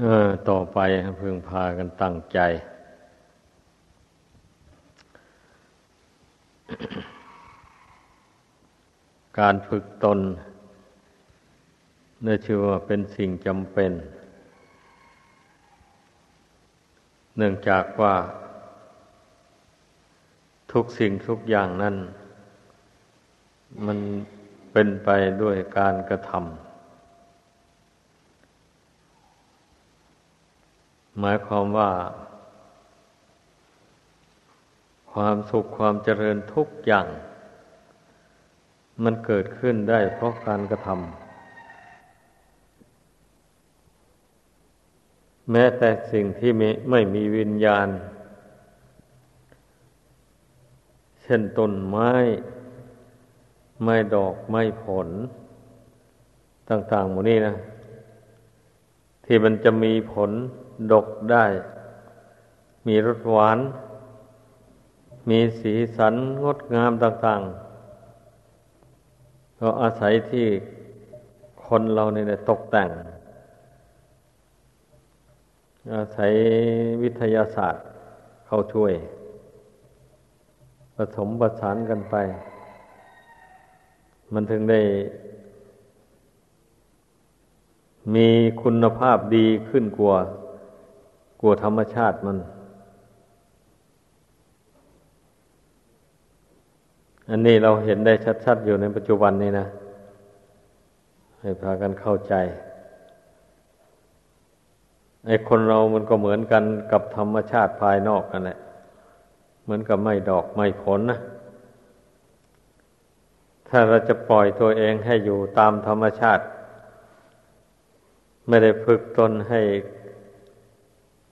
เออ ต่อไปพึงพากันตั้งใจ การฝึกตนเนื่อชื่อว่าเป็นสิ่งจำเป็น เนื่องจากว่า ทุกสิ่งทุกอย่างนั้น มันเป็นไปด้วยการกระทำ หมายความว่า ความสุขความเจริญทุกอย่าง มันเกิดขึ้นได้เพราะการกระทำแม้แต่สิ่งที่ไม่ม่มีวิญญาณ เช่นต้นไม้ ไม้ดอกไม้ผล ต่างๆหมดนี้นะ ที่มันจะมีผล ดกได้ มีรสหวาน มีสีสันงดงามต่างๆ ก็อาศัยที่คนเราเนี่ยตกแต่ง อาศัยวิทยาศาสตร์เข้าช่วย ผสมประสานกันไป มันถึงได้มีคุณภาพดีขึ้นกว่า ลัวธรรมชาติมัน อันนี้เราเห็นได้ชัด ๆ อยู่ในปัจจุบันนี้นะ ให้พากันเข้าใจไอ้คนเรามันก็เหมือนกันกับธรรมชาติภายนอกกันแหละ เหมือนกับไม่ดอกไม่ผลนะถ้าเราจะปล่อยตัวเองให้อยู่ตามธรรมชาติ ไม่ได้ฝึกตนให้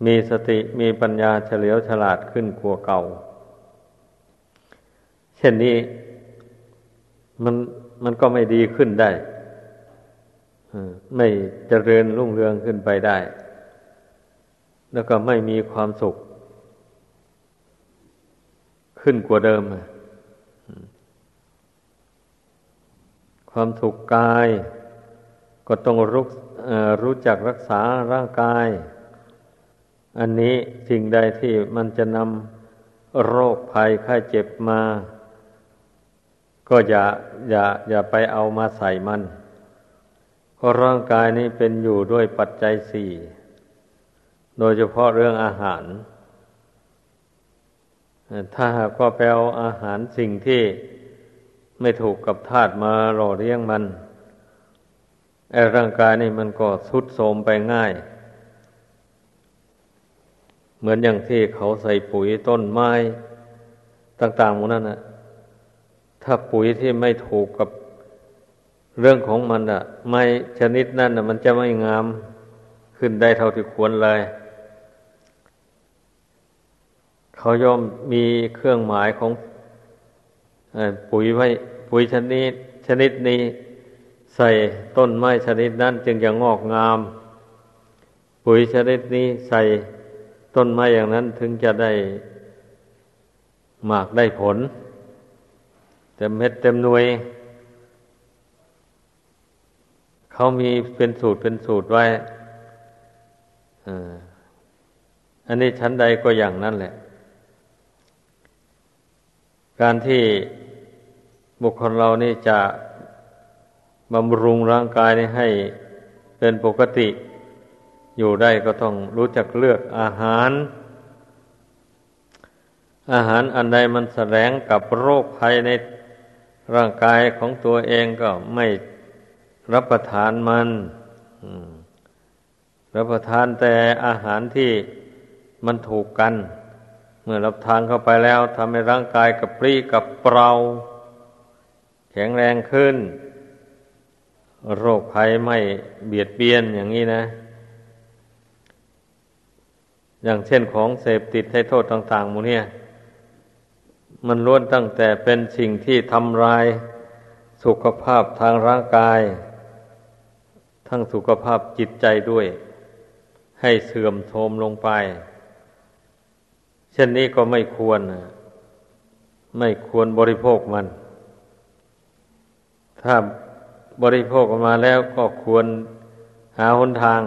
มีสติมีปัญญาเฉลียวฉลาดขึ้นกว่าเก่า เช่นนี้ มันมันก็ไม่ดีขึ้นได้ไม่เจริญรุ่งเรืองขึ้นไปได้ แล้วก็ไม่มีความสุข ขึ้นกว่าเดิม ความสุขกาย ก็ต้องรู้รู้จักรักษาร่างกาย อันนี้สิ่งใดที่มันจะนำโรคภัยไข้เจ็บมา ก็อย่าอย่าอย่าไปเอามาใส่มันเพราะร่างกายนี้เป็นอยู่ด้วยปัจจัยสี่ โดยเฉพาะเรื่องอาหาร ถ้าหากว่าไปเอาอาหารสิ่งที่ไม่ถูกกับธาตุมาหล่อเลี้ยงมันไอ้ร่างกายนี่มันก็ทุดโทรมไปง่าย เหมือนอย่างที่เขาใส่ปุ๋ยต้นไม้ต่างๆหมดนั่นนะถ้าปุ๋ยที่ไม่ถูกกับเรื่องของมันอะไม้ชนิดนั้นอะมันจะไม่งามขึ้นได้เท่าที่ควรเลย เขาย่อมมีเครื่องหมายของปุ๋ยไว้ปุ๋ยชนิด ชนิดนี้ ใส่ต้นไม้ชนิดนั้น จึงจะงอกงาม ปุ๋ยชนิดนี้ใส่ ต้นไม้อย่างนั้นถึงจะได้หมากได้ผล เต็มเม็ดเต็มหน่วย เขามีเป็นสูตรเป็นสูตรไว้อันนี้ชั้นใดก็อย่างนั้นแหละ การที่บุคคลเรานี่จะบำรุงร่างกายนี้ให้เป็นปกติ อยู่ได้ก็ต้องรู้จักเลือกอาหาร อาหารอันใดมันแสดงกับโรคภัยในร่างกายของตัวเองก็ไม่รับประทานมันรับประทานแต่อาหารที่มันถูกกัน เมื่อรับทานเข้าไปแล้วทำให้ร่างกายกับปรี้กับเปราแข็งแรงขึ้น โรคภัยไม่เบียดเบียนอย่างนี้นะ อย่างเช่นของเสพติดให้โทษต่างๆมูเนี่ยมันล้วนตั้งแต่เป็นสิ่งที่ทำลายสุขภาพทางร่างกาย ทั้งสุขภาพจิตใจด้วย ให้เสื่อมโทรมลงไป เช่นนี้ก็ไม่ควร ไม่ควรบริโภคมัน ถ้าบริโภคมาแล้วก็ควรหาหนทาง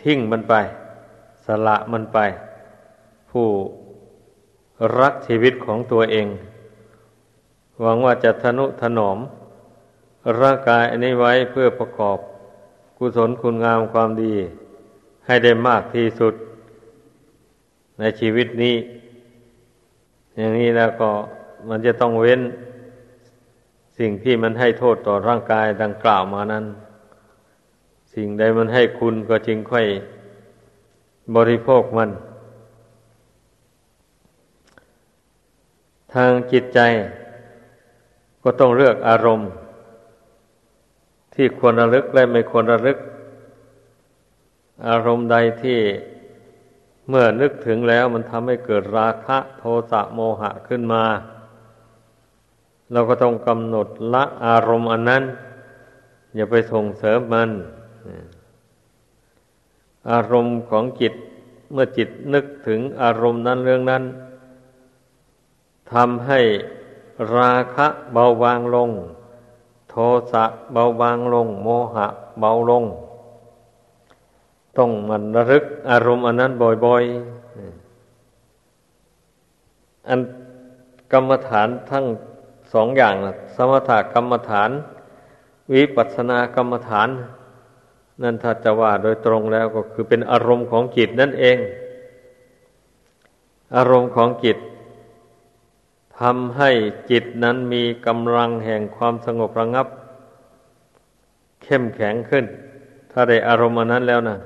ทิ้งมันไป สละมันไป ผู้รักชีวิตของตัวเอง หวังว่าจะทนุถนอม ร่างกายอันนี้ไว้เพื่อประกอบกุศลคุณงามความดี ให้ได้มากที่สุด ในชีวิตนี้ อย่างนี้แล้วก็มันจะต้องเว้นสิ่งที่มันให้โทษต่อร่างกายดังกล่าวมานั้น สิ่งใดมันให้คุณก็จึงค่อย บริโภคมัน ทางจิตใจก็ต้องเลือกอารมณ์ ที่ควรระลึกและไม่ควรระลึก อารมณ์ใดที่เมื่อนึกถึงแล้วมันทำให้เกิดราคะโทสะโมหะขึ้นมา เราก็ต้องกำหนดละอารมณ์อันนั้น อย่าไปส่งเสริมมัน อารมณ์ของจิตเมื่อจิตนึกถึงอารมณ์นั้นเรื่องนั้นทำให้ราคะเบาบางลง โทสะเบาบางลง โมหะเบาลง ต้องมันระลึกอารมณ์อันนั้นบ่อยๆ อันกรรมฐานทั้งสองอย่างนะสมถกรรมฐาน วิปัสสนากรรมฐาน นั่นถ้าจะว่าโดยตรงแล้วก็คือเป็นอารมณ์ของจิตนั่นเอง อารมณ์ของจิตทำให้จิตนั้นมีกำลังแห่งความสงบระงับ เข้มแข็งขึ้น ถ้าได้อารมณ์นั้นแล้วนะ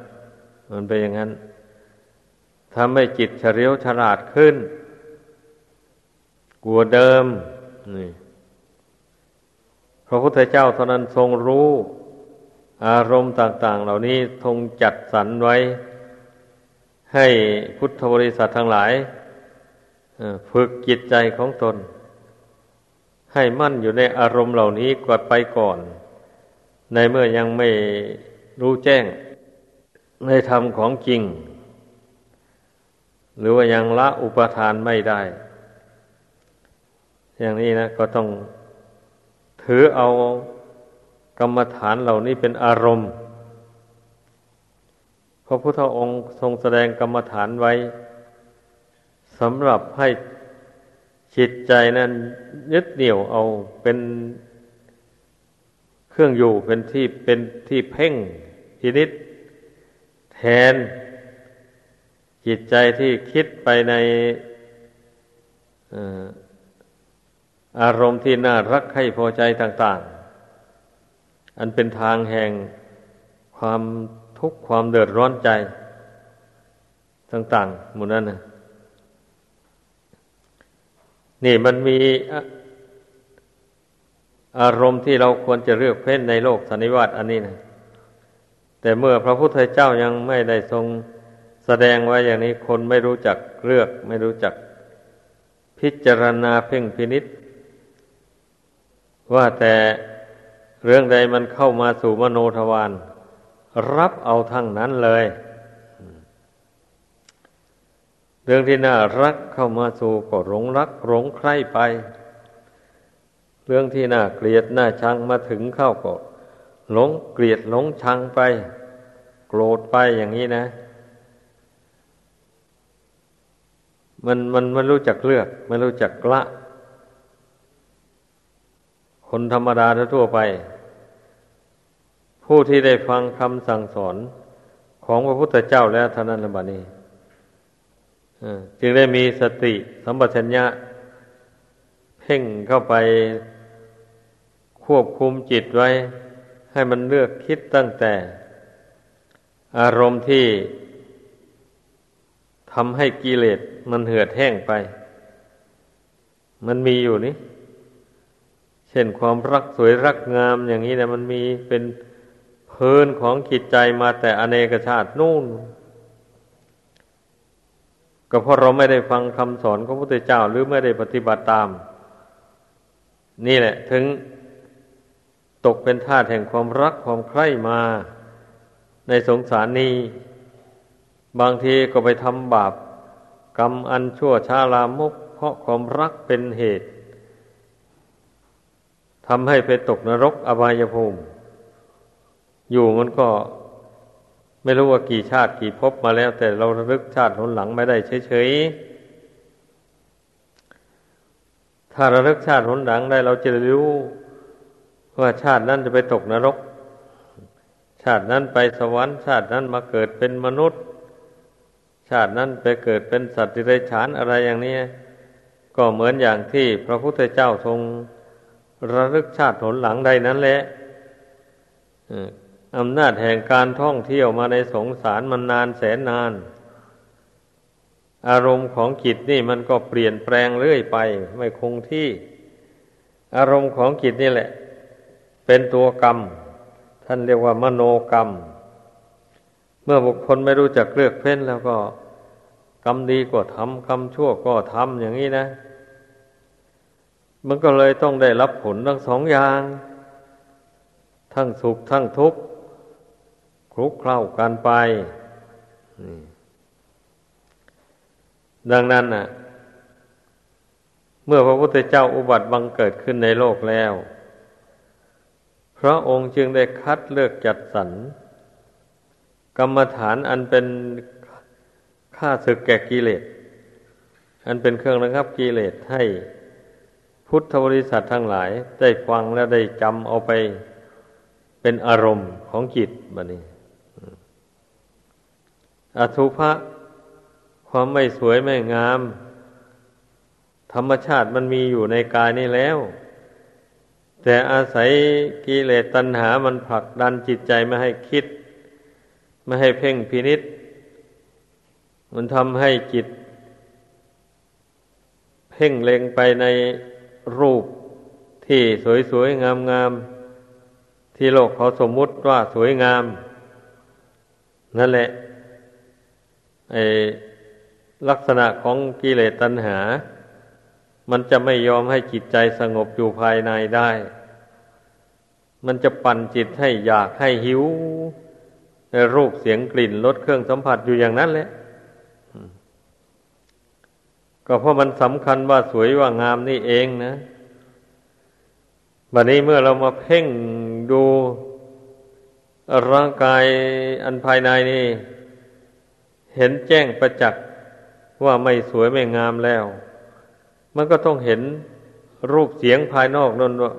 มันเป็นอย่างนั้นทำให้จิตเฉลียวฉลาดขึ้นกลัวเดิมนี่พระพุทธเจ้าเท่านั้นทรงรู้ อารมณ์ต่าง ๆ เหล่านี้ทงจัดสรรไว้ ให้พุทธบริษัททั้งหลายฝึกจิตใจของตน ให้มั่นอยู่ในอารมณ์เหล่านี้กดไปก่อน ในเมื่อยังไม่รู้แจ้งในธรรมของจริง หรือว่ายังละอุปทานไม่ได้ อย่างนี้นะ ก็ต้องถือเอา กรรมฐานเหล่านี้เป็นอารมณ์พระพุทธองค์ทรงแสดงกรรมฐานไว้สำหรับให้จิตใจนั้นยึดเหนี่ยวเอาเป็นเครื่องอยู่เป็นที่เป็นที่เพ่งทีนิดแทนจิตใจที่คิดไปในอารมณ์ที่น่ารักให้พอใจต่าง ๆ อันเป็นทางแห่งความทุกข์ความเดือดร้อนใจ ต่างๆหมดนั้นนะนี่มันมีอารมณ์ที่เราควรจะเลือกเพ้นในโลกสันนิวัตอันนี้นะแต่เมื่อพระพุทธเจ้ายังไม่ได้ทรงแสดงไว้อย่างนี้คนไม่รู้จักเลือก ไม่รู้จักพิจารณาเพ่งพินิษว่าแต่ เรื่องใดมันเข้ามาสู่มโนทวารรับเอาทั้งนั้นเลย เรื่องที่น่ารักเข้ามาสู่ก็หลงรักหลงใคร่ไป เรื่องที่น่าเกลียดน่าชังมาถึงเข้าก็หลงเกลียดหลงชังไป โกรธไปอย่างนี้นะ มันมันมันรู้จักเลือกมันรู้จักละ คนธรรมดาทั่วไป ผู้ที่ได้ฟังคำสั่งสอนของพระพุทธเจ้าแล้วเท่านั้นละบานี้จึงได้มีสติสัมปชัญญะ เพ่งเข้าไปควบคุมจิตไว้ ให้มันเลือกคิดตั้งแต่ อารมณ์ที่ทำให้กิเลสมันเหือดแห้งไป มันมีอยู่นี่ เช่นความรักสวยรักงามอย่างนี้นะมันมีเป็น พื้นของจิตใจมาแต่อเนกชาตินู่น ก็เพราะเราไม่ได้ฟังคำสอนของพระพุทธเจ้า หรือไม่ได้ปฏิบัติตาม นี่แหละ ถึงตกเป็นทาสแห่งความรักความใคร่มา ในสงสารนี้ บางทีก็ไปทำบาปกรรมอันชั่วช้าลามกเพราะความรักเป็นเหตุทำให้ไปตกนรกอบายภูมิ อยู่มันก็ไม่รู้ว่ากี่ชาติกี่ภพมาแล้ว แต่เราระลึกชาติหนหลังไม่ได้เฉยๆ ถ้าระลึกชาติหนหลังได้เราจะรู้ว่าชาตินั้นจะไปตกนรก ชาตินั้นไปสวรรค์ ชาตินั้นมาเกิดเป็นมนุษย์ ชาตินั้นไปเกิดเป็นสัตว์ที่ไรฉานอะไรอย่างนี้ก็เหมือนอย่างที่พระพุทธเจ้าทรงระลึกชาติหนหลังใดนั้นแหละ อำนาจแห่งการท่องเที่ยวมาในสงสารมันนานแสนนาน อารมณ์ของจิตนี่มันก็เปลี่ยนแปลงเรื่อยไป ไม่คงที่ อารมณ์ของจิตนี่แหละ เป็นตัวกรรม ท่านเรียกว่ามโนกรรม เมื่อบุคคลไม่รู้จักเลือกเพ้นแล้วก็กรรมดีก็ทำกรรมชั่วก็ทำอย่างนี้นะ มันก็เลยต้องได้รับผลทั้งสองอย่าง ทั้งสุขทั้งทุกข์ คลุกเคล้ากันไป ดังนั้นน่ะ เมื่อพระพุทธเจ้าอุบัติบังเกิดขึ้นในโลกแล้ว พระองค์จึงได้คัดเลือกจัดสรรกรรมฐานอันเป็นค่าศึกแก่กิเลส อันเป็นเครื่องระงับกิเลสให้พุทธบริษัททั้งหลาย ได้ฟังและได้จำเอาไปเป็นอารมณ์ของจิตบันนี้ อสุภะความไม่สวยไม่งาม ธรรมชาติมันมีอยู่ในกายนี้แล้ว แต่อาศัยกิเลสตัณหามันผลักดันจิตใจไม่ให้คิด ไม่ให้เพ่งพินิษมันทำให้จิต เพ่งเล็งไปในรูปที่สวยๆ งามๆ ที่โลกเขาสมมุติว่าสวยงาม นั่นแหละ ลักษณะของกิเลสตัณหา มันจะไม่ยอมให้จิตใจสงบอยู่ภายในได้ มันจะปั่นจิตให้อยากให้หิวในรูปเสียงกลิ่นรสเครื่องสัมผัสอยู่อย่างนั้นแหละ ก็เพราะมันสำคัญว่าสวยว่างามนี่เองนะบัดนี้เมื่อเรามาเพ่งดูร่างกายอันภายในนี่ เห็นแจ้งประจักษ์ว่าไม่สวยไม่งามแล้ว มันก็ต้องเห็นรูปเสียงภายนอกนั่นว่า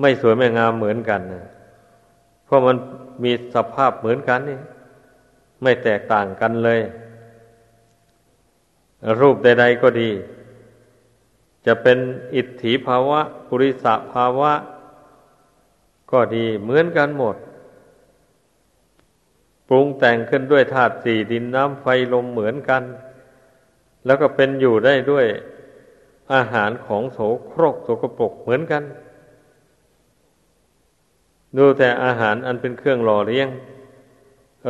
ไม่สวยไม่งามเหมือนกันนะเพราะมันมีสภาพเหมือนกันนี่ ไม่แตกต่างกันเลย รูปใด ๆก็ดี จะเป็นอิทธิภาวะ ปุริสภาวะ ก็ดีเหมือนกันหมด ปรุงแต่งขึ้นด้วยธาตุสี่ดินน้ำไฟลมเหมือนกัน แล้วก็เป็นอยู่ได้ด้วยอาหารของโสโครกโสกปรกเหมือนกัน ดูแต่อาหารอันเป็นเครื่องหล่อเลี้ยง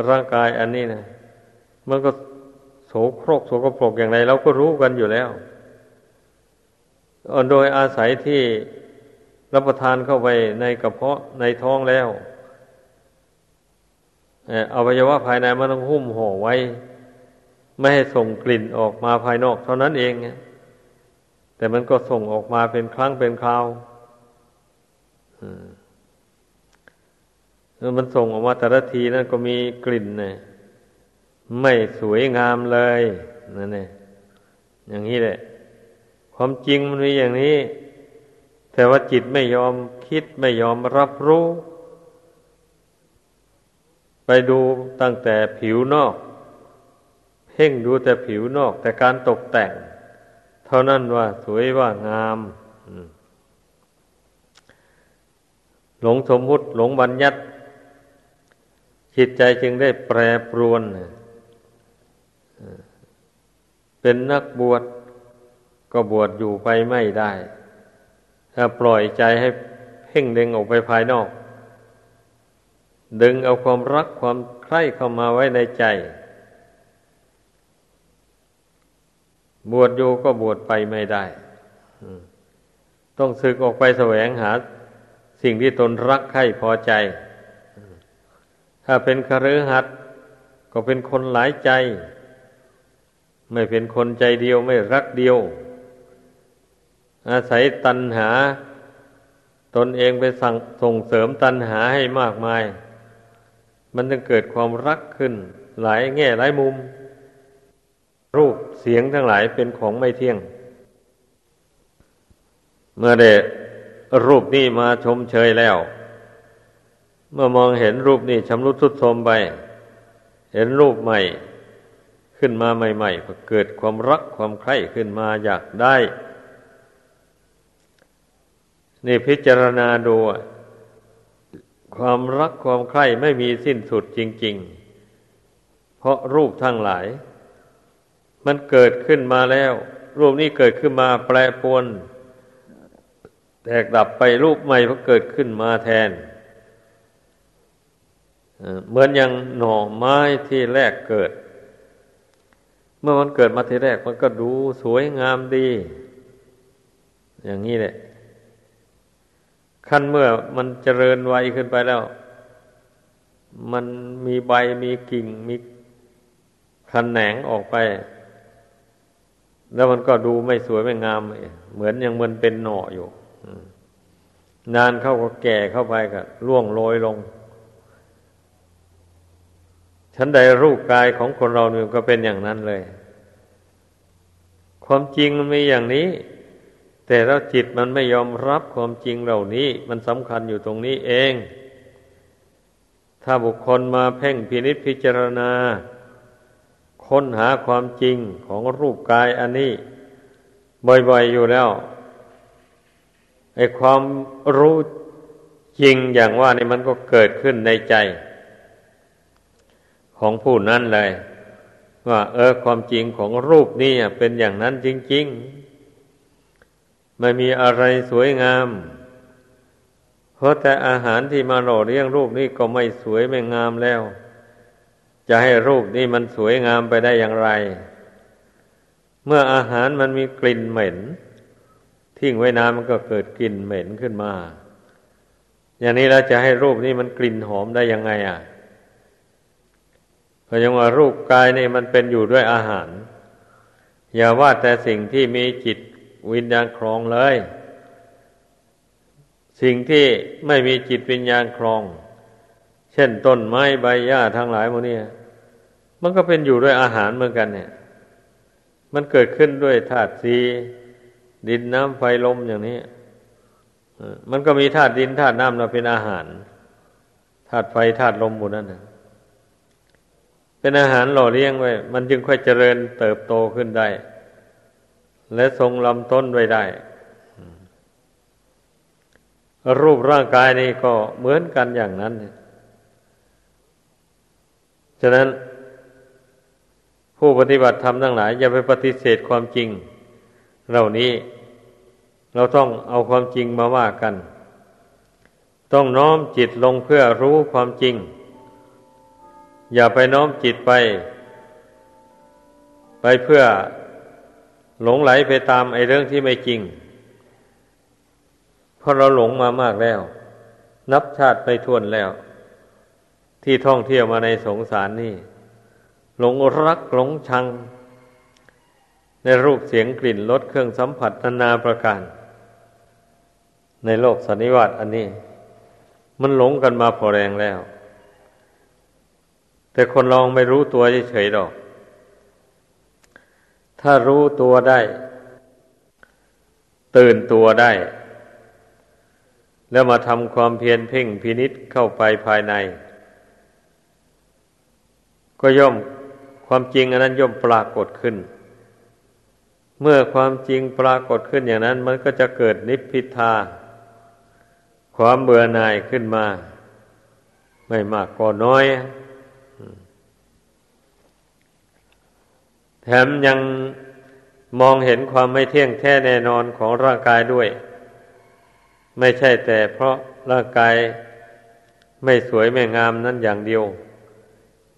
ร่างกายอันนี้นะมันก็โสโครกโสกปรกอย่างไรเราก็รู้กันอยู่แล้วโดยอาศัยที่รับประทานเข้าไปในกระเพาะในท้องแล้ว อวัยวะภายในมันต้องหุ้มห่อไว้ ไม่ให้ส่งกลิ่นออกมาภายนอกเท่านั้นเอง แต่มันก็ส่งออกมาเป็นครั้งเป็นคราวมันส่งออกมาแต่ละทีนั่นก็มีกลิ่นเนี่ยไม่สวยงามเลยนั่นเองอย่างนี้แหละ ความจริงมันมีอย่างนี้ แต่ว่าจิตไม่ยอมคิดไม่ยอมรับรู้ ไปดูตั้งแต่ผิวนอก เพ่งดูแต่ผิวนอก แต่การตกแต่ง เท่านั้นว่าสวยว่างามหลงสมมุติหลงบัญญัติจิตใจจึงได้แปรปรวนเป็นนักบวชก็บวชอยู่ไปไม่ได้ ถ้าปล่อยใจให้เพ่งเล็งออกไปภายนอก ดึงเอาความรักความใคร่เข้ามาไว้ในใจ บวชอยู่ก็บวชไปไม่ได้ ต้องศึกออกไปแสวงหา สิ่งที่ตนรักใคร่พอใจ ถ้าเป็นคฤหัสถ์ก็เป็นคนหลายใจ ไม่เป็นคนใจเดียวไม่รักเดียว อาศัยตัณหา ตนเองไปสั่งส่งเสริมตัณหาให้มากมาย มันจะเกิดความรักขึ้น หลายแง่หลายมุม รูปเสียงทั้งหลายเป็นของไม่เที่ยง เมื่อได้รูปนี้มาชมเชยแล้ว เมื่อมองเห็นรูปนี้ชำรุดทรุดโทรมไป เห็นรูปใหม่ขึ้นมาใหม่ๆก็เกิดความรักความใคร่ขึ้นมาอยากได้ นี่พิจารณาดู ความรักความใคร่ไม่มีสิ้นสุดจริง ๆ เพราะรูปทั้งหลาย มันเกิดขึ้นมาแล้ว รูปนี้เกิดขึ้นมาแปรปวนแตกดับไปรูปใหม่ก็เกิดขึ้นมาแทนเหมือนอย่างหน่อไม้ที่แรกเกิด เมื่อมันเกิดมาทีแรกมันก็ดูสวยงามดี อย่างนี้แหละ ขั้นเมื่อมันเจริญวัยขึ้นไปแล้ว มันมีใบมีกิ่งมีคันแหนงออกไป แล้วมันก็ดูไม่สวยไม่งาม เหมือนยังมันเป็นหน่ออยู่นานเข้าก็แก่เข้าไปก็ล่วงโรยลงฉันใดรูปกายของคนเราเนี่ยก็เป็นอย่างนั้นเลย ความจริงมันมีอย่างนี้ แต่แล้วจิตมันไม่ยอมรับความจริงเหล่านี้ มันสำคัญอยู่ตรงนี้เอง ถ้าบุคคลมาเพ่งพินิษพิจารณา ค้นหาความจริงของรูปกายอันนี้ บ่อยๆอยู่แล้วไอ้ความรู้จริงอย่างว่านี่มันก็เกิดขึ้นในใจ ของผู้นั้นเลย ว่า เออความจริงของรูปนี่เป็นอย่างนั้นจริง ๆ ไม่มีอะไรสวยงาม เพราะแต่อาหารที่มาหล่อเลี้ยงรูปนี้ก็ไม่สวยไม่งามแล้ว จะให้รูปนี้มันสวยงามไปได้อย่างไร เมื่ออาหารมันมีกลิ่นเหม็น ทิ้งไว้นานมันก็เกิดกลิ่นเหม็นขึ้นมา อย่างนี้เราจะให้รูปนี้มันกลิ่นหอมได้ยังไงอะเพราะยังว่ารูปกายนี่มันเป็นอยู่ด้วยอาหาร อย่าว่าแต่สิ่งที่มีจิต วิญญาณครองเลย สิ่งที่ไม่มีจิตวิญญาณครอง เช่นต้นไม้ใบหญ้าทั้งหลายพวกนี้มันก็เป็นอยู่ด้วยอาหารเหมือนกันเนี่ย มันเกิดขึ้นด้วยธาตุสีดินน้ำไฟลมอย่างนี้มันก็มีธาตุดินธาตุน้ำมาเป็นอาหารธาตุไฟธาตุลมหมดนั่นนะเป็นอาหารหล่อเลี้ยงไว้ มันจึงค่อยเจริญเติบโตขึ้นได้ และทรงลำต้นไว้ได้ รูปร่างกายนี่ก็เหมือนกันอย่างนั้น ฉะนั้นผู้ปฏิบัติธรรมทั้งหลาย อย่าไปปฏิเสธความจริง เหล่านี้เราต้องเอาความจริงมาว่ากัน ต้องน้อมจิตลงเพื่อรู้ความจริง อย่าไปน้อมจิตไป ไปเพื่อ หลงไหลไปตามไอ้เรื่องที่ไม่จริง เพราะเราหลงมามากแล้ว นับชาติไปทวนแล้ว ที่ท่องเที่ยวมาในสงสารนี่ หลงรักหลงชัง ในรูปเสียงกลิ่นรสเครื่องสัมผัสนานาประการ ในโลกสันนิวาตอันนี้ มันหลงกันมาพอแรงแล้ว แต่คนลองไม่รู้ตัวเฉยๆหรอก ถ้ารู้ตัวได้ ตื่นตัวได้ แล้วมาทำความเพียรเพ่งพินิษเข้าไปภายใน ก็ย่อมความจริงอันนั้นย่อมปรากฏขึ้น เมื่อความจริงปรากฏขึ้นอย่างนั้น มันก็จะเกิดนิพพิทา ความเบื่อหน่ายขึ้นมา ไม่มากก็น้อย แถมยังมองเห็นความไม่เที่ยงแท้แน่นอนของร่างกายด้วย ไม่ใช่แต่เพราะร่างกายไม่สวยไม่งามนั้นอย่างเดียว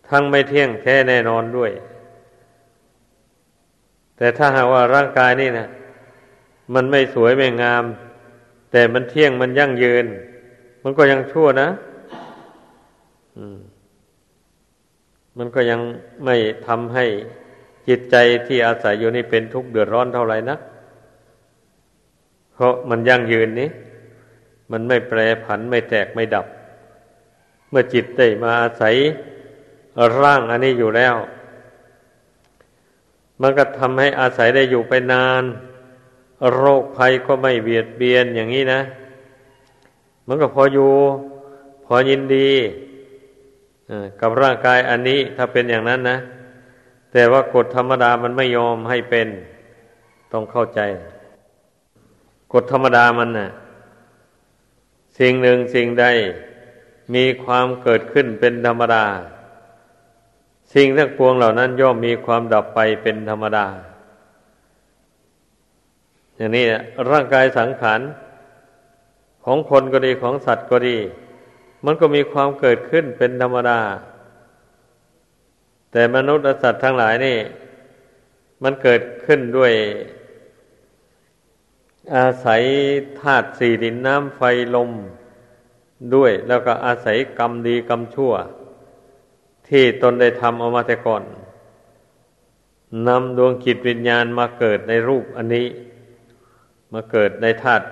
ทั้งไม่เที่ยงแท้แน่นอนด้วย แต่ถ้าหากว่าร่างกายนี่นะมันไม่สวยไม่งาม แต่มันเที่ยงมันยั่งยืน มันก็ยังชั่วนะมันก็ยังไม่ทำให้ จิตใจที่อาศัยอยู่นี่เป็นทุกข์เดือดร้อนเท่าไหร่นะเพราะมันยั่งยืนนี้ มันไม่แปรผันไม่แตกไม่ดับ เมื่อจิตได้มาอาศัยร่างอันนี้อยู่แล้ว มันก็ทำให้อาศัยได้อยู่ไปนาน โรคภัยก็ไม่เบียดเบียนอย่างนี้นะ มันก็พออยู่ พอยินดีกับร่างกายอันนี้ถ้าเป็นอย่างนั้นนะ แต่ว่ากฎธรรมดามันไม่ยอมให้เป็น ต้องเข้าใจ กฎธรรมดามันนะ่ะ สิ่งหนึ่งสิ่งใด มีความเกิดขึ้นเป็นธรรมดา สิ่งทั้งปวงเหล่านั้นย่อมมีความดับไปเป็นธรรมดา อย่างนี้ร่างกายสังขารของคนก็ดีของสัตว์ก็ดี มันก็มีความเกิดขึ้นเป็นธรรมดา แต่มนุษย์และสัตว์ทั้งหลายนี่ มันเกิดขึ้นด้วย อาศัยธาตุสี่ดินน้ำไฟลมด้วย แล้วก็อาศัยกรรมดีกรรมชั่ว ที่ตนได้ทำเอามาแต่ก่อนนำดวงจิตวิญญาณมาเกิดในรูปอันนี้ มาเกิดในธาตุ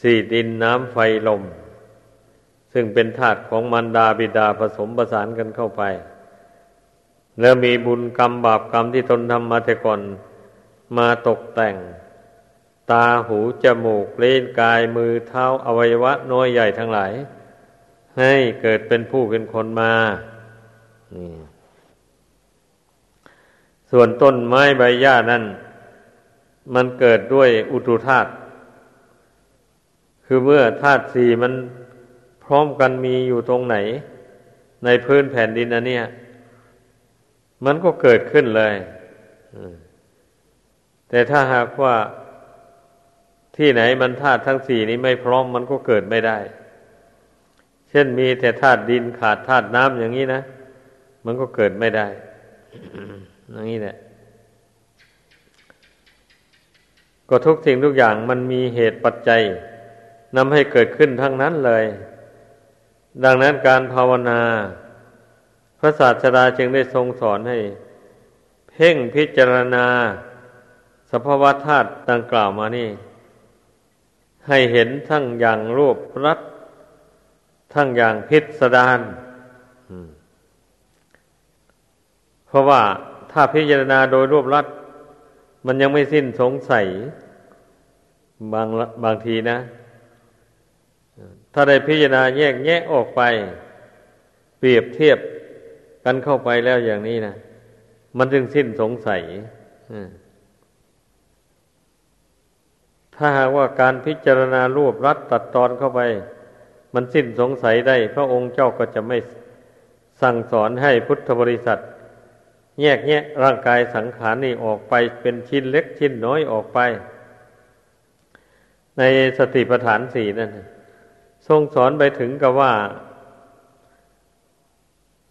สี่ดินน้ำไฟลม ซึ่งเป็นธาตุของมันดาบิดาผสมประสานกันเข้าไป แล้วมีบุญกรรมบาปกรรมที่ตนทำมาแต่ก่อนมาตกแต่ง ตาหูจมูกเล่นกายมือเท้าอวัยวะน้อยใหญ่ทั้งหลาย ให้เกิดเป็นผู้เป็นคนมาส่วนต้นไม้ใบหญ้านั้น มันเกิดด้วยอุตุธาตุคือเมื่อธาตุสี่มันพร้อมกันมีอยู่ตรงไหน ในพื้นแผ่นดินอันเนี้ย มันก็เกิดขึ้นเลยแต่ถ้าหากว่าที่ไหนมันธาตุทั้งสี่นี้ไม่พร้อมมันก็เกิดไม่ได้ เช่นมีแต่ธาตุดินขาดธาตุน้ำอย่างนี้นะ มันก็เกิดไม่ได้ อย่างนี้แหละ ก็ทุกสิ่งทุกอย่างมันมีเหตุปัจจัยนำให้เกิดขึ้นทั้งนั้นเลย ดังนั้นการภาวนา พระศาสดาจึงได้ทรงสอนให้ เพ่งพิจารณาสภาวะธาตุดังกล่าวมานี่ ให้เห็นทั้งอย่างรูปรัดทั้งอย่างพิสดารเพราะว่าถ้าพิจารณาโดยรูปรัดมันยังไม่สิ้นสงสัย บางบางทีนะ ถ้าได้พิจารณาแยกแยะออกไป เปรียบเทียบ กันเข้าไปแล้วอย่างนี้นะมันจึงสิ้นสงสัยถ้าหากว่าการพิจารณารวบรัดตัดตอนเข้าไป มันสิ้นสงสัยได้ พระองค์เจ้าก็จะไม่สั่งสอนให้พุทธบริษัท แยกแยะร่างกายสังขารนี่ออกไปเป็นชิ้นเล็กชิ้นน้อยออกไป ในสติปัฏฐานสี่นั่นทรงสอนไปถึงกับว่า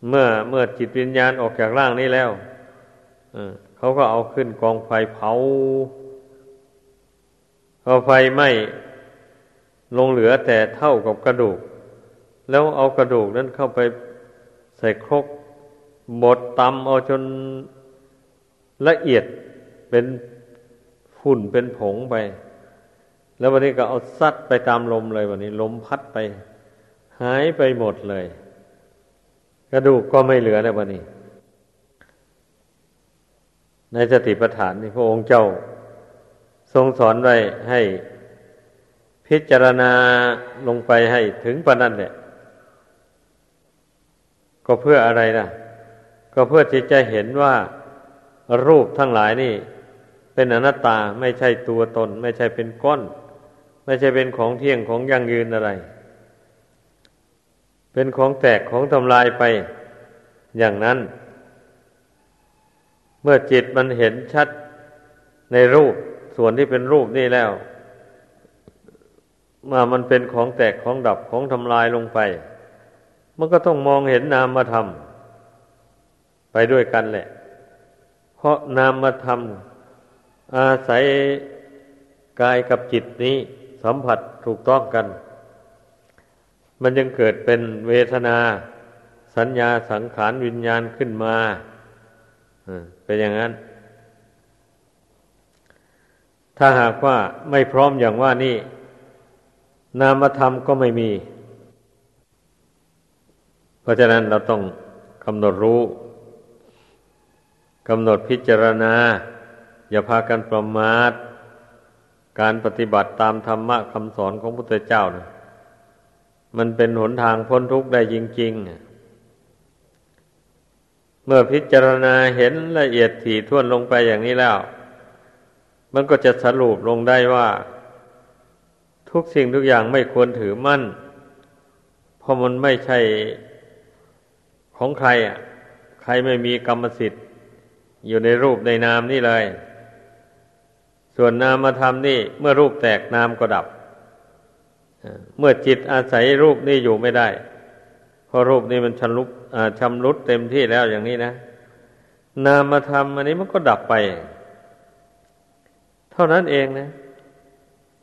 เมื่อเมื่อจิตวิญญาณออกจากร่างนี้แล้วเขาก็เอาขึ้นกองไฟเผาพอไฟไหม้ลงเหลือแต่เท่ากับกระดูก แล้วเอากระดูกนั้นเข้าไปใส่ครกบดตำเอาจนละเอียดเป็นฝุ่นเป็นผงไป แล้ววันนี้ก็เอาซัดไปตามลมเลยวันนี้ ลมพัดไป หายไปหมดเลย กระดูกก็ไม่เหลือแล้ววันนี้ในสติปัฏฐานนี่พระองค์เจ้า ทรงสอนไว้ให้พิจารณาลงไปให้ถึงปานนั้นเนี่ยก็เพื่ออะไรนะก็เพื่อที่จะเห็นว่ารูปทั้งหลายนี่ เป็นอนัตตาไม่ใช่ตัวตน ไม่ใช่เป็นก้อน ไม่ใช่เป็นของเที่ยงของยั่งยืนอะไร เป็นของแตกของทำลายไปอย่างนั้น เมื่อจิตมันเห็นชัดในรูปส่วนที่เป็นรูปนี่แล้วมามันเป็นของแตกของดับของทำลายลงไป มันก็ต้องมองเห็นนามธรรมไปด้วยกันแหละ เพราะนามธรรมอาศัยกายกับจิตนี้สัมผัสถูกต้องกัน มันยังเกิดเป็นเวทนา สัญญาสังขารวิญญาณขึ้นมาเป็นอย่างนั้น ถ้าหากว่าไม่พร้อมอย่างว่านี่ นามธรรมก็ไม่มี เพราะฉะนั้นเราต้องกำหนดรู้กำหนดพิจารณา อย่าพากันประมาท การปฏิบัติตามธรรมะคำสอนของพระพุทธเจ้านะ มันเป็นหนทางพ้นทุกข์ได้จริง ๆ เมื่อพิจารณาเห็นละเอียดถี่ถ้วนลงไปอย่างนี้แล้ว มันก็จะสรุปลงได้ว่า ทุกสิ่งทุกอย่างไม่ควรถือมั่น เพราะมันไม่ใช่ของใครอะ ใครไม่มีกรรมสิทธิ์ อยู่ในรูปในนามนี่เลย ส่วนนามธรรมนี่เมื่อรูปแตกนามก็ดับ เมื่อจิตอาศัยรูปนี่อยู่ไม่ได้ เพราะรูปนี่มันชำรุดชำรุดเต็มที่แล้วอย่างนี้นะ นามธรรมอันนี้มันก็ดับไป เท่านั้นเองนะ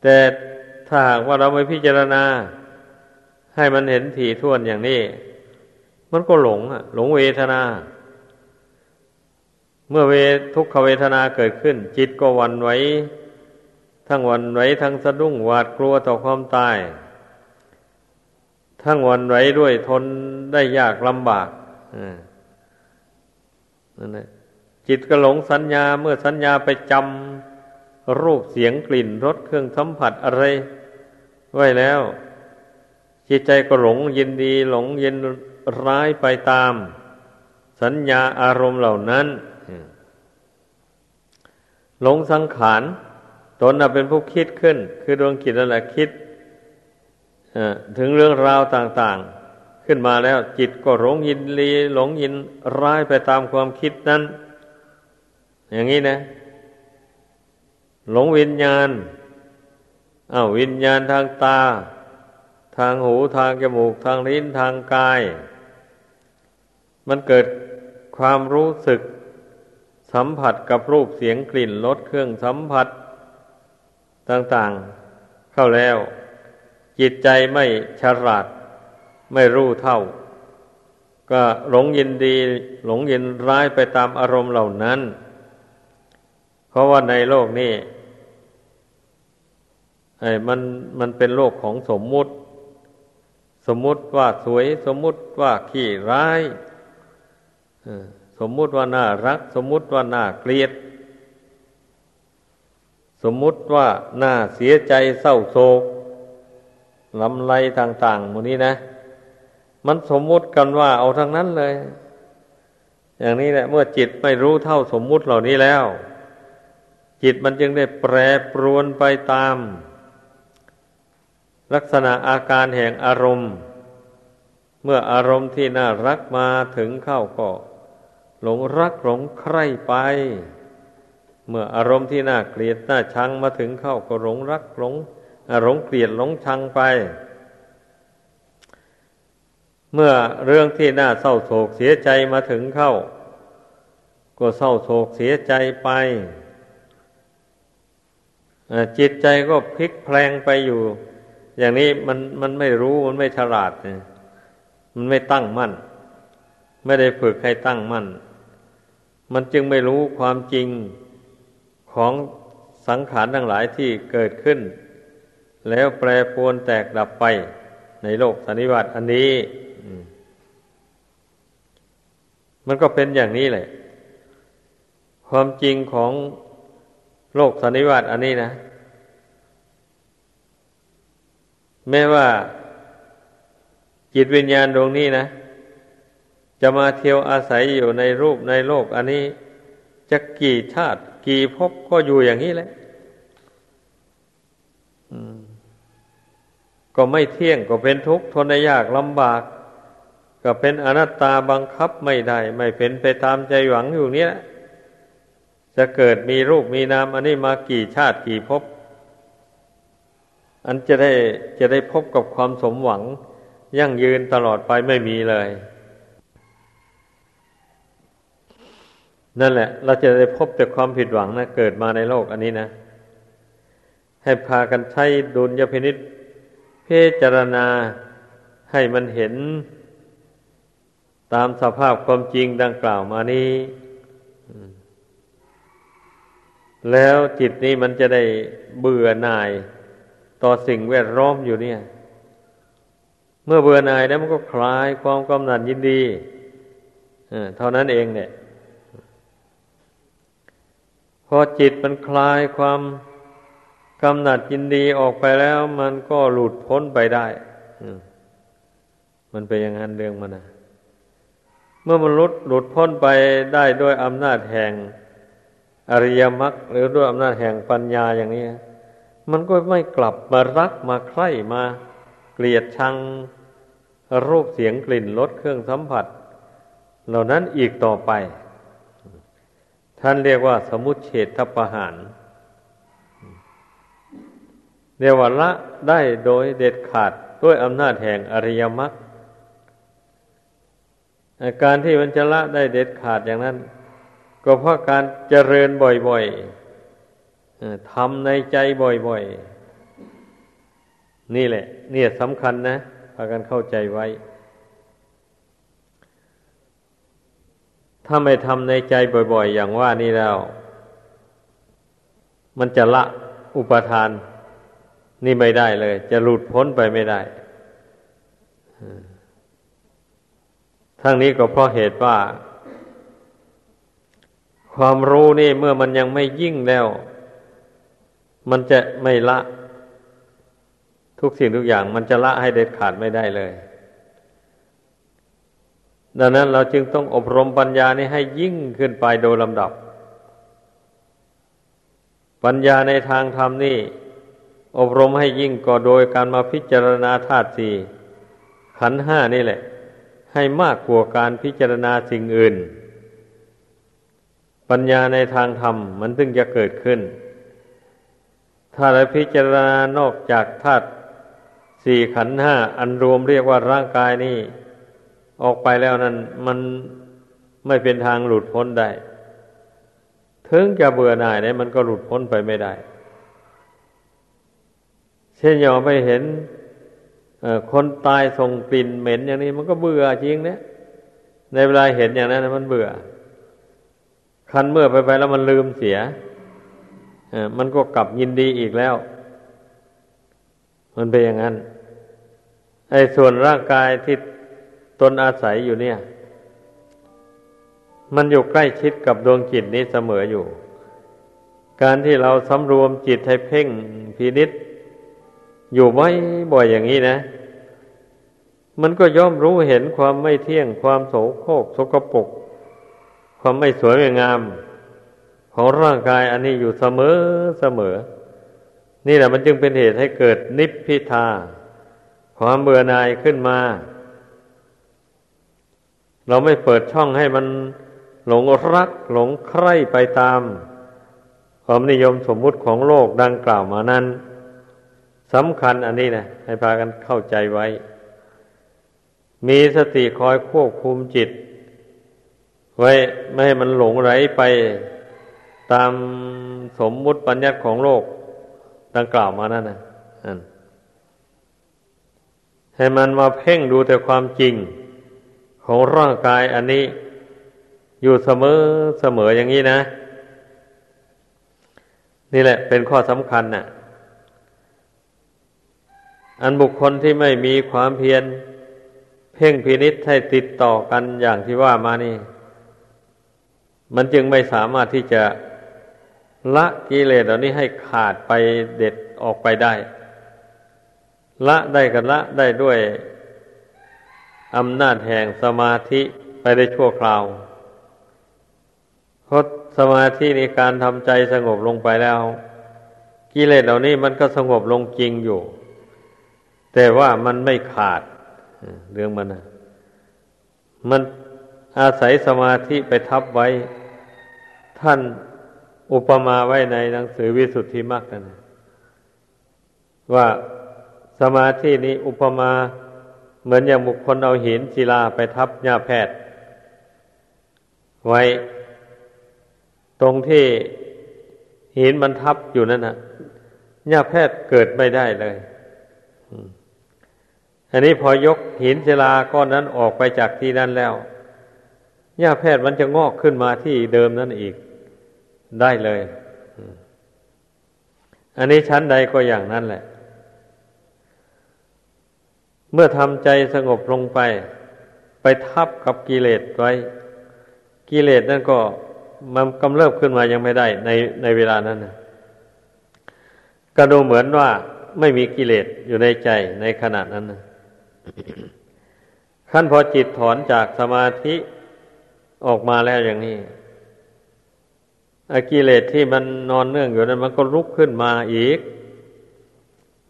แต่ถ้าหากว่าเราไม่พิจารณา ให้มันเห็นถี่ถ้วนอย่างนี้ มันก็หลงอะหลงเวทนา เมื่อเวทุกขเวทนาเกิดขึ้น จิตก็วันไว ทั้งวันไหวทั้งสะดุ้งหวาดกลัวต่อความตาย ทั้งวันไหวด้วยทนได้ยากลำบากนั่นแหละจิตก็หลงสัญญาเมื่อสัญญาไปจำรูปเสียงกลิ่นรสเครื่องสัมผัสอะไร ไว้แล้ว จิตใจก็หลงยินดี หลงยินร้ายไปตาม สัญญาอารมณ์เหล่านั้น หลงสังขาร ตนเป็นผู้คิดขึ้น คือดวงจิตนั่นแหละคิดถึงเรื่องราวต่างๆ ขึ้นมาแล้วจิตก็หลงยินลีหลงยินร้ายไปตามความคิดนั้น อย่างนี้นะ หลงวิญญาณอา้าววิญญาณทางตา ทางหูทางจมูกทางลิ้นทางกาย มันเกิดความรู้สึก สัมผัสกับรูปเสียงกลิ่นรสเครื่องสัมผัส ต่างๆ เข้าแล้ว จิตใจไม่ฉลาด ไม่รู้เท่า ก็หลงยินดี หลงยินร้ายไปตามอารมณ์เหล่านั้น เพราะว่าในโลกนี้ไอ้มันมันเป็นโลกของสมมุติ สมมุติว่าสวย สมมุติว่าขี้ร้ายสมมุติว่าน่ารัก สมมุติว่าน่าเกลียด สมมุติว่าหน่าเสียใจเศร้าโศกลำไรต่างๆหมดนี้นะ มันสมมุติกันว่าเอาทั้งนั้นเลย อย่างนี้แหละเมื่อจิตไม่รู้เท่าสมมุติเหล่านี้แล้ว จิตมันจึงได้แปรปรวนไปตาม ลักษณะอาการแห่งอารมณ์ เมื่ออารมณ์ที่น่ารักมาถึงเข้าก็ หลงรักหลงใคร่ไป เมื่ออารมณ์ที่น่าเกลียดน่าชังมาถึงเข้าก็หลงรักหลงหลงเกลียดหลงชังไป เมื่อเรื่องที่น่าเศร้าโศกเสียใจมาถึงเข้า ก็เศร้าโศกเสียใจไปจิตใจก็พลิกแพลงไปอยู่ อย่างนี้มันมันไม่รู้มันไม่ฉลาดมันไม่ตั้งมั่น ไม่ได้ฝึกให้ตั้งมั่น มันจึงไม่รู้ความจริง ของสังขารทั้งหลายที่เกิดขึ้น แล้วแปรปรวนแตกดับไปในโลกสันนิวัตอันนี้ มันก็เป็นอย่างนี้แหละ ความจริงของโลกสันนิวัตอันนี้นะ แม้ว่าจิตวิญญาณดวงนี้นะ จะมาเที่ยวอาศัยอยู่ในรูปในโลกอันนี้จะกี่ชาติ กี่ภพก็อยู่อย่างนี้แหละก็ไม่เที่ยงก็เป็นทุกข์ทนยากลำบาก ก็เป็นอนัตตาบังคับไม่ได้ ไม่เป็นไปตามใจหวังอยู่เนี้ยจะเกิดมีรูปมีนามอันนี้มากี่ชาติกี่ภพอันจะได้จะได้พบกับความสมหวัง ยั่งยืนตลอดไปไม่มีเลย นั่นแหละ เราจะได้พบแต่ความผิดหวังนะเกิดมาในโลกอันนี้นะ ให้พากันใช้ดุลยพินิษเพจารณาให้มันเห็นตามสภาพความจริงดังกล่าวมานี้แล้วจิตนี้มันจะได้เบื่อหน่าย ต่อสิ่งแวดล้อมอยู่เนี่ย เมื่อเบื่อหน่ายแล้วมันก็คลายความกำหนัดยินดีเท่านั้นเองเนี่ย พอจิตมันคลายความกำหนัดยินดีออกไปแล้ว มันก็หลุดพ้นไปได้มันเป็นอย่างนั้นเรื่องมันนะเมื่อมันหลุดหลุดพ้นไปได้ด้วยอำนาจแห่ง อริยมรรคหรือด้วยอำนาจแห่งปัญญาอย่างนี้มันก็ไม่กลับมารักมาใคร่มาเกลียดชังรูปเสียงกลิ่นรสเครื่องสัมผัส เหล่านั้นอีกต่อไป ท่านเรียกว่าสมุทเฉทประหารเรียกว่าละได้โดยเด็ดขาดด้วยอำนาจแห่งอริยมรรคการที่มันจะละได้เด็ดขาดอย่างนั้น ก็เพราะการเจริญบ่อยๆทำในใจบ่อยๆ นี่แหละ เนี่ยสำคัญนะพากันเข้าใจไว้ ถ้าไม่ทำในใจบ่อยๆ อย่างว่านี่แล้ว มันจะละอุปทาน นี่ไม่ได้เลย จะหลุดพ้นไปไม่ได้ ทั้งนี้ก็เพราะเหตุว่า ความรู้นี่เมื่อมันยังไม่ยิ่งแล้ว มันจะไม่ละ ทุกสิ่งทุกอย่าง มันจะละให้เด็ดขาดไม่ได้เลย ดังนั้นเราจึงต้องอบรมปัญญานี้ให้ยิ่งขึ้นไปโดยลำดับ ปัญญาในทางธรรมนี่ อบรมให้ยิ่งก็โดยการมาพิจารณาธาตุสี่ขันห้านี่แหละ ให้มากกว่าการพิจารณาสิ่งอื่น ปัญญาในทางธรรมมันถึงจะเกิดขึ้น ถ้าเราพิจารณานอกจากธาตุสี่ขันห้าอันรวมเรียกว่าร่างกายนี่ ออกไปแล้วนั้น มันไม่เป็นทางหลุดพ้นได้ ถึงจะเบื่อหน่ายเนี่ยมันก็หลุดพ้นไปไม่ได้ เช่นอย่าไปเห็นคนตายส่งกลิ่นเหม็นอย่างนี้ มันก็เบื่อจริงเนี่ยในเวลาเห็นอย่างนั้น มันเบื่อ คันเมื่อไปไปแล้วมันลืมเสียมันก็กลับยินดีอีกแล้ว มันเป็นอย่างนั้น ไอ้ส่วนร่างกายที่ ตนอาศัยอยู่เนี่ย มันอยู่ใกล้ชิดกับดวงจิตนี้เสมออยู่ การที่เราสำรวมจิตให้เพ่งพินิษอยู่บ่อยบ่อยอย่างนี้นะ มันก็ย่อมรู้เห็นความไม่เที่ยงความโสโครกสกปรกความไม่สวยไม่งาม ของร่างกายอันนี้อยู่เสมอเสมอ นี่แหละมันจึงเป็นเหตุให้เกิดนิพพิทา ความเบื่อหน่ายขึ้นมา เราไม่เปิดช่องให้มันหลงรัก หลงใคร่ไปตาม ความนิยมสมมุติของโลกดังกล่าวมานั้นสำคัญอันนี้นะให้พากันเข้าใจไว้ มีสติคอยควบคุมจิต ไว้ไม่ให้มันหลงไหลไปตามสมมุติปัญญัติของโลก ดังกล่าวมานั่นนะให้มันมาเพ่งดูแต่ความจริง ของร่างกายอันนี้ อยู่เสมอเสมออย่างนี้นะ นี่แหละเป็นข้อสำคัญนะ่ะ อันบุคคลที่ไม่มีความเพียร เพ่งพินิษให้ติดต่อกันอย่างที่ว่ามานี่ มันจึงไม่สามารถที่จะละกิเลสเหล่านี้ให้ขาดไปเด็ดออกไปได้ ละได้กันละได้ด้วย อำนาจแห่งสมาธิไปได้ชั่วคราวเพราะสมาธิในการทำใจสงบลงไปแล้ว กิเลสเหล่านี้มันก็สงบลงจริงอยู่ แต่ว่ามันไม่ขาดเรื่องมันนะมันอาศัยสมาธิไปทับไว้ ท่านอุปมาไว้ในหนังสือวิสุทธิมรรคนะว่าสมาธินี้อุปมา เหมือนอย่างบุคคลเอาหินศิลาไปทับหญ้าแพทย์ ไว้ ตรงที่หินมันทับอยู่นั่นนะหญ้าแพทย์เกิดไม่ได้เลยอันนี้พอยกหินศิลาก้อนนั้นออกไปจากที่นั่นแล้วหญ้าแพทย์มันจะงอกขึ้นมาที่เดิมนั่นอีกได้เลย อันนี้ชั้นใดก็อย่างนั้นแหละ เมื่อทำใจสงบลงไป ไปทับกับกิเลสไว้ กิเลสนั่นก็มันกำเริบขึ้นมายังไม่ได้ ในในเวลานั้นนะก็ดูเหมือนว่าไม่มีกิเลสอยู่ในใจในขณะนั้นนะขั้นพอจิตถอนจากสมาธิออกมาแล้วอย่างนี้อกิเลสที่มันนอนเนื่องอยู่นั้นมันก็ลุกขึ้นมาอีก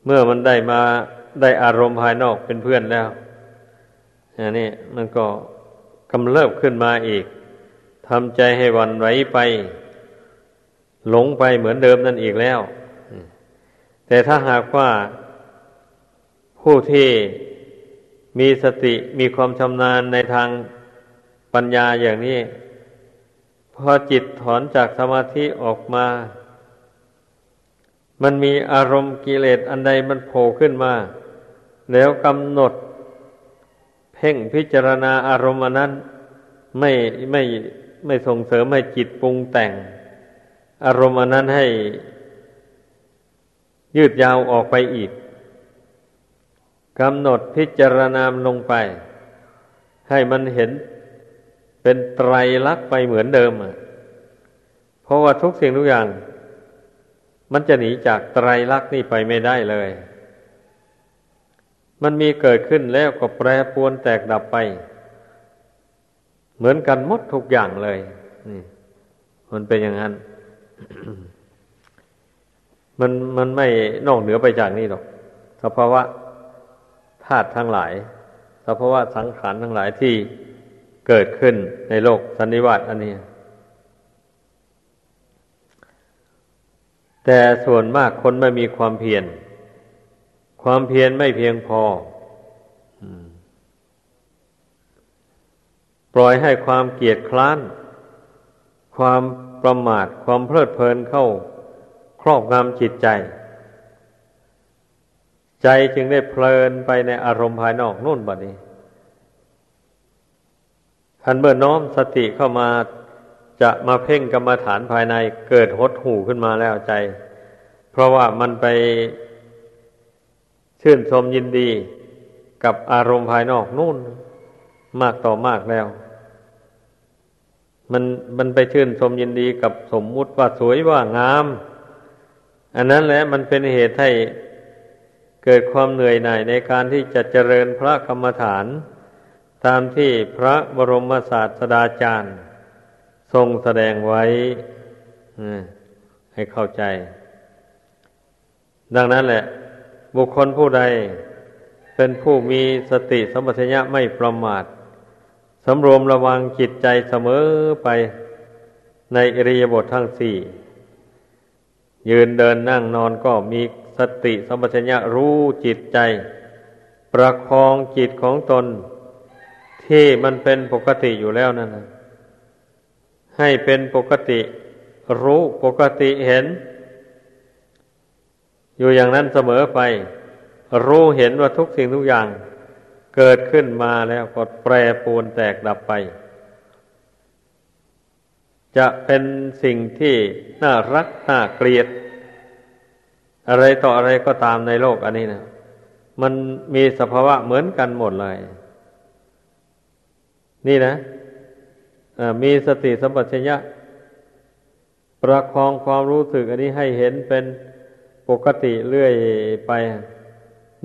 เมื่อมันได้มา ได้อารมณ์ภายนอกเป็นเพื่อนแล้วอันนี้มันก็กำเริบขึ้นมาอีกทำใจให้วันไหวไป หลงไปเหมือนเดิมนั่นอีกแล้ว แต่ถ้าหากว่าผู้ที่มีสติมีความชำนาญในทางปัญญาอย่างนี้ พอจิตถอนจากสมาธิออกมา มันมีอารมณ์กิเลสอันใดมันโผล่ขึ้นมา แล้วกำหนด เพ่งพิจารณาอารมณ์นั้น ไม่ไม่ไม่ส่งเสริมให้จิตปรุงแต่ง อารมณ์นั้นให้ ยืดยาวออกไปอีกกำหนดพิจารณาลงไป ให้มันเห็นเป็นไตรลักษณ์ไปเหมือนเดิมเพราะว่าทุกสิ่งทุกอย่าง มันจะหนีจากไตรลักษณ์นี่ไปไม่ได้เลย มันมีเกิดขึ้นแล้วก็แปรปวนแตกดับไป เหมือนกันหมดทุกอย่างเลยนี่มันเป็นอย่างนั้น มันมันไม่นอกเหนือไปจากนี้หรอกสภาวะธาตุทั้งหลายสภาวะสังขารทั้งหลายที่เกิดขึ้นในโลกสันนิวาตอันนี้ แต่ส่วนมากคนไม่มีความเพียร ความเพียรไม่เพียงพอปล่อยให้ความเกียดคร้าน ความประมาท ความเพลิดเพลินเข้า ครอบงำจิตใจ ใจจึงได้เพลินไปในอารมณ์ภายนอกนู่นบัดนี้ทันเมื่อน้อมสติเข้ามาจะมาเพ่งกรรมฐานภายในเกิดหดหูขึ้นมาแล้วใจ เพราะว่ามันไป ชื่นชมยินดีกับอารมณ์ภายนอกนู่นมากต่อมากแล้ว มันมันไปชื่นชมยินดีกับสมมุติว่าสวยว่างาม อันนั้นแหละมันเป็นเหตุให้เกิดความเหนื่อยหน่ายในการที่จะเจริญพระกรรมฐาน ตามที่พระบรมศาสดาจารย์ ทรงแสดงไว้ให้เข้าใจ ดังนั้นแหละ บุคคลผู้ใด เป็นผู้มีสติสมัชัญญะไม่ประมาทสำรวมระวังจิตใจเสมอไปในอริยบททั้งสี่ ยืนเดินนั่งนอนก็มีสติสัมปชัญญะรู้จิตใจ ประคองจิตของตน ที่มันเป็นปกติอยู่แล้วนั่นนะให้เป็นปกติรู้ปกติเห็น อยู่อย่างนั้นเสมอไป รู้เห็นว่าทุกสิ่งทุกอย่าง เกิดขึ้นมาแล้วก็แปรปรวนแตกดับไป จะเป็นสิ่งที่น่ารักน่าเกลียด อะไรต่ออะไรก็ตามในโลกอันนี้นะมันมีสภาวะเหมือนกันหมดเลย นี่นะมีสติสัมปชัญญะประคองความรู้สึกอันนี้ให้เห็นเป็น ปกติเรื่อยไป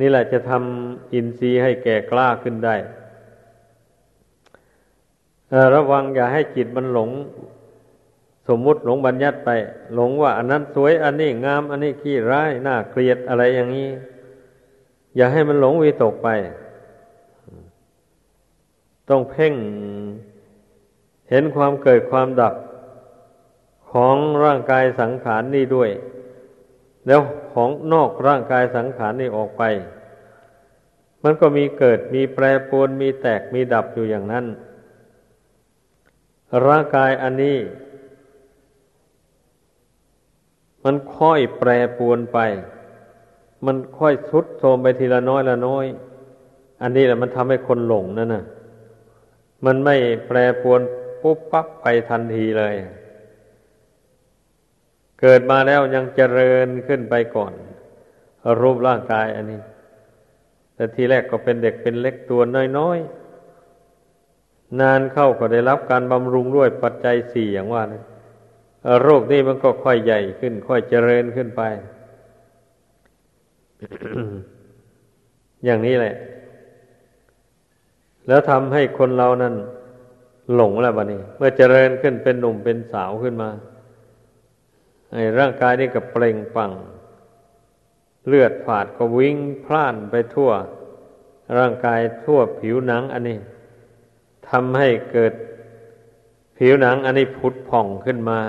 นี่แหละจะทำอินทรีย์ให้แก่กล้าขึ้นได้ ระวังอย่าให้จิตมันหลง สมมุติหลงบัญญัติไป หลงว่าอันนั้นสวยอันนี้งาม อันนี้ขี้ร้ายน่าเกลียดอะไรอย่างนี้ อย่าให้มันหลงวิตกไป ต้องเพ่งเห็นความเกิดความดับของร่างกายสังขารนนี่ด้วย แล้วของนอกร่างกายสังขารนี่ออกไป มันก็มีเกิดมีแปรปรวนมีแตกมีดับอยู่อย่างนั้น ร่างกายอันนี้ มันค่อยแปรปรวนไป มันค่อยทุดโทมไปทีละน้อยละน้อย อันนี้แหละมันทำให้คนหลงนั่นน่ะมันไม่แปรปรวนปุ๊บปั๊บไปทันทีเลย เกิดมาแล้วยังเจริญขึ้นไปก่อน รูปร่างกายอันนี้ แต่ทีแรกก็เป็นเด็กเป็นเล็กตัวน้อยๆ นานเข้าก็ได้รับการบำรุงด้วยปัจจัยสี่อย่างว่านะโรคนี้มันก็ค่อยใหญ่ขึ้น ค่อยเจริญขึ้นไป อย่างนี้แหละ แล้วทำให้คนเรานั้นหลงแล้วบะนี้ เมื่อเจริญขึ้นเป็นหนุ่มเป็นสาวขึ้นมา ร่างกายนี่ก็เปล่งปัง เลือดฝาดก็วิ่งพล่านไปทั่ว ร่างกายทั่วผิวหนัง อันนี้ทำให้เกิดผิวหนัง อันนี้ผุดผ่องขึ้นมา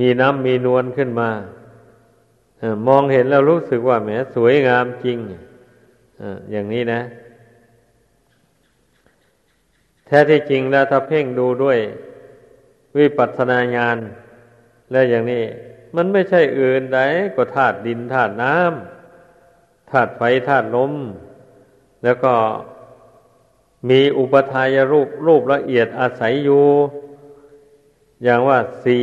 มีน้ำมีนวลขึ้นมามองเห็นแล้วรู้สึกว่าแหมสวยงามจริงอย่างนี้นะ แท้ที่จริงแล้วถ้าเพ่งดูด้วยวิปัสสนาญาณ แล้อย่างนี้มันไม่ใช่อื่นใดก็ธาตุดินธาตุน้ำธาตุไฟธาตุลมแล้วก็มีอุปทายรูปรูปละเอียดอาศัยอยู่ อย่างว่าสี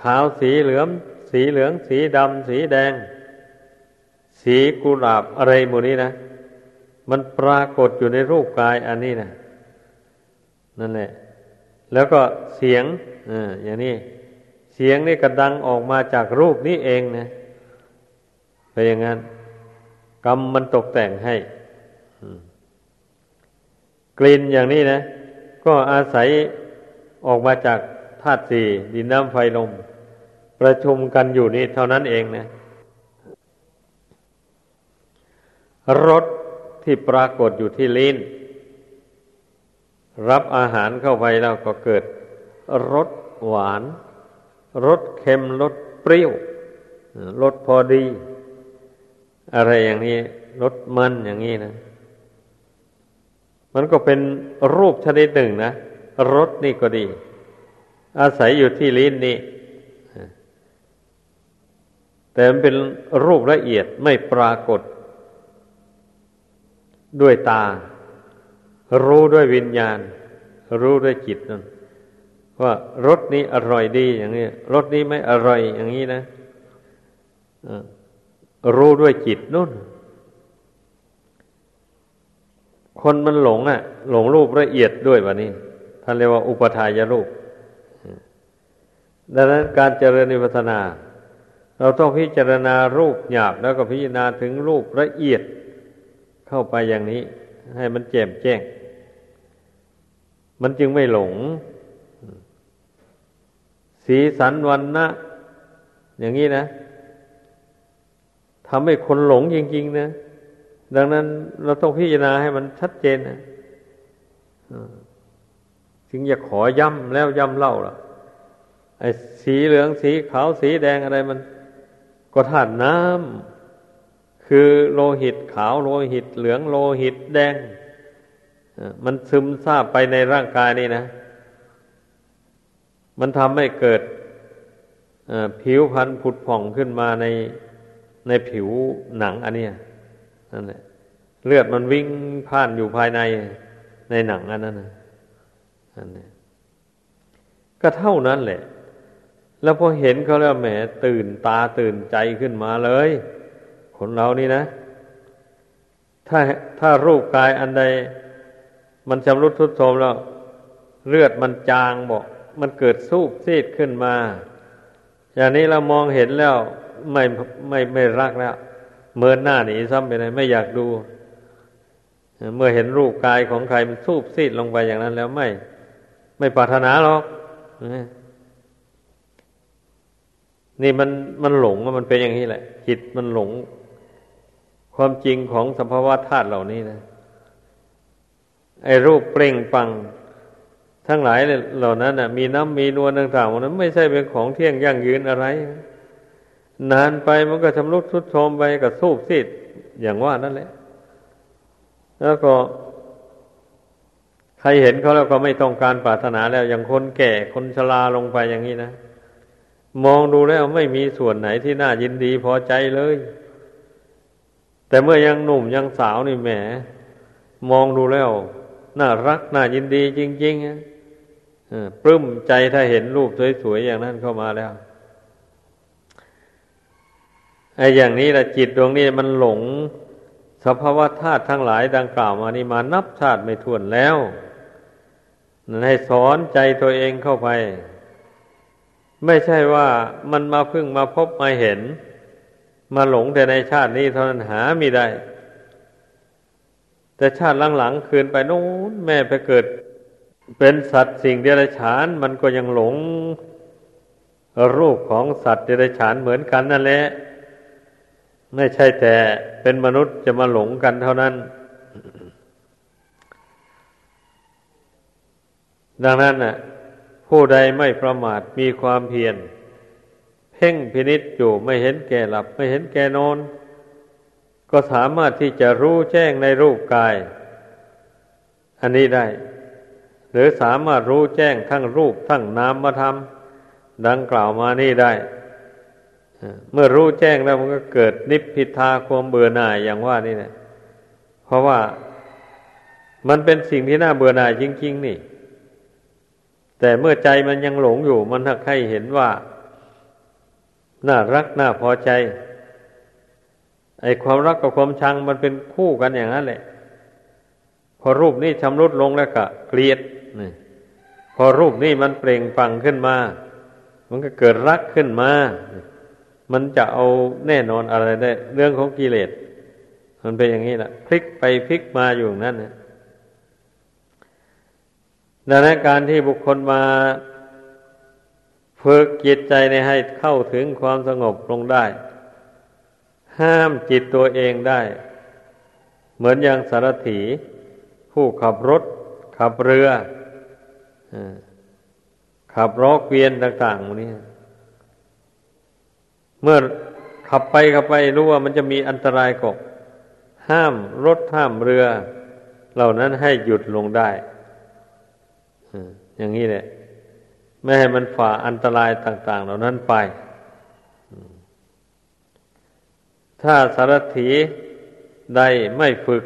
ขาวสีเหลือง สีเหลือง สีดำสีแดง สีกุหลาบอะไรหมดนี้นะ มันปรากฏอยู่ในรูปกายอันนี้นะนั่นแหละแล้วก็เสียง อย่างนี้เสียงนี่กระดังออกมาจากรูปนี้เองนะไปอย่างนั้น กรรมมันตกแต่งให้กลิ่นอย่างนี้นะ ก็อาศัยออกมาจากธาตุสี่ดินน้ำไฟลม ประชุมกันอยู่นี่เท่านั้นเองนะรสที่ปรากฏอยู่ที่ลิ้น รับอาหารเข้าไปแล้วก็เกิด รสหวานรสเค็มรสเปรี้ยวรสพอดี อะไรอย่างนี้รสมันอย่างนี้นะ มันก็เป็นรูปชนิดหนึ่งนะรสนี่ก็ดี อาศัยอยู่ที่ลิ้นนี่แต่มันเป็นรูปละเอียดไม่ปรากฏ ด้วยตา รู้ด้วยวิญญาณ รู้ด้วยจิตนั่น ว่ารสนี้อร่อยดีอย่างนี้รสนี้ไม่อร่อยอย่างนี้นะรู้ด้วยจิตนู่น คนมันหลงอะ หลงรูปละเอียดด้วยวะนี่ท่านเรียกว่าอุปทายรูป ดังนั้นการเจริญนิพพานา เราต้องพิจารณารูปหยาบแล้วก็พิจารณาถึงรูปละเอียดเข้าไปอย่างนี้ ให้มันแจ่มแจ้ง มันจึงไม่หลง สีสันวันนะอย่างนี้นะทำให้คนหลงจริงๆนะดังนั้นเราต้องพิจารณาให้มันชัดเจนนะถึงอยากขอย้ำแล้วย้ำเล่าล่ะ ไอ้สีเหลืองสีขาวสีแดงอะไรมัน ก็ธาตุน้ำคือโลหิตขาวโลหิต เหลืองโลหิตแดงมันซึมซาบไปในร่างกายนี่นะ มันทำให้เกิดผิวพันธุ์ผุดผ่องขึ้นมาในในผิวหนังอันนี้นั่นแหละเลือดมันวิ่งผ่านอยู่ภายในในหนังอันนั้นนะอันนี้ก็เท่านั้นแหละ แล้วพอเห็นเขาแล้วแหมตื่นตาตื่นใจขึ้นมาเลย คนเรานี่นะ ถ้าถ้ารูปกายอันใด มันชำรุดทุดโทรมแล้ว เลือดมันจางบอก มันเกิดสูบซีดขึ้นมา อย่างนี้เรามองเห็นแล้วไม่ไม่ไม่รักแล้วเมินหน้าหนีซ้ำไปเลยไม่อยากดู เมื่อเห็นรูปกายของใครมันสูบซีดลงไปอย่างนั้นแล้วไม่ ไม่ปรารถนาหรอกนี่มันมันหลงมันเป็นอย่างนี้แหละ จิตมันหลง ความจริงของสภาวะธาตุเหล่านี้นะไอ้รูปเปล่งปัง ทั้งหลายเหล่านั้นมีน้ำมีนวลต่างๆนั้นไม่ใช่เป็นของเที่ยงยั่งยืนอะไร นานไปมันก็ชำรุดทุดโทรมไปกับสูบซีดอย่างว่านั่นแหละ แล้วก็ ใครเห็นเขาแล้วก็ไม่ต้องการปรารถนาแล้ว อย่างคนแก่คนชราลงไปอย่างนี้นะมองดูแล้วไม่มีส่วนไหนที่น่ายินดีพอใจเลย แต่เมื่อยังหนุ่มยังสาวนี่แหม มองดูแล้ว น่ารักน่ายินดีจริง ๆ ปลื้มใจถ้าเห็นรูปสวยๆอย่างนั้นเข้ามาแล้วไอ้อย่างนี้ละจิตดวงนี้มันหลงสภาวะธาตุทั้งหลายดังกล่าวมานี่มานับชาติไม่ถ้วนแล้วให้สอนใจตัวเองเข้าไป ไม่ใช่ว่ามันมาพึ่งมาพบมาเห็น มาหลงแต่ในชาตินี้เท่านั้นหาไม่ได้ แต่ชาติหลังๆคืนไปโน้นแม่ไปเกิด เป็นสัตว์สิ่งเดรัจฉาน มันก็ยังหลงรูปของสัตว์เดรัจฉานเหมือนกันนั่นแหละไม่ใช่แต่เป็นมนุษย์จะมาหลงกันเท่านั้น ดังนั้นน่ะ ผู้ใดไม่ประมาทมีความเพียรเพ่งพินิษอยู่ไม่เห็นแก่หลับ ไม่เห็นแก่นอน ก็สามารถที่จะรู้แจ้งในรูปกาย อันนี้ได้ หรือสามารถรู้แจ้งทั้งรูปทั้งนามธรรมดังกล่าวมานี่ได้ เมื่อรู้แจ้งแล้วมันก็เกิดนิพพิทาความเบื่อหน่ายอย่างว่านี่นะเพราะว่ามันเป็นสิ่งที่น่าเบื่อหน่ายจริง ๆ นี่ แต่เมื่อใจมันยังหลงอยู่ มันถ้าใครเห็นว่าน่ารักน่าพอใจ ไอ้ความรักกับความชังมันเป็นคู่กันอย่างนั้นแหละ พอรูปนี้ชำรุดลงแล้วก็เกลียด นี่พอรูปนี้มันเปล่งฟังขึ้นมา มันก็เกิดรักขึ้นมา มันจะเอาแน่นอนอะไรได้ เรื่องของกิเลส มันเป็นอย่างนี้แหละพลิกไปพลิกมาอยู่นั่นนะดังนั้นการที่บุคคลมาฝึกจิตใจในให้เข้าถึงความสงบลงได้ ห้ามจิตตัวเองได้ เหมือนอย่างสารถี ผู้ขับรถ ขับเรือ ขับรอกเวียนต่างๆนี้เมื่อขับไปขับไปรู้ว่ามันจะมีอันตรายกบห้ามรถห้ามเรือ เหล่านั้นให้หยุดลงได้อย่างนี้แหละไม่ให้มันฝ่าอันตรายต่าง ๆ เหล่านั้นไป ถ้าสารถีได้ไม่ฝึก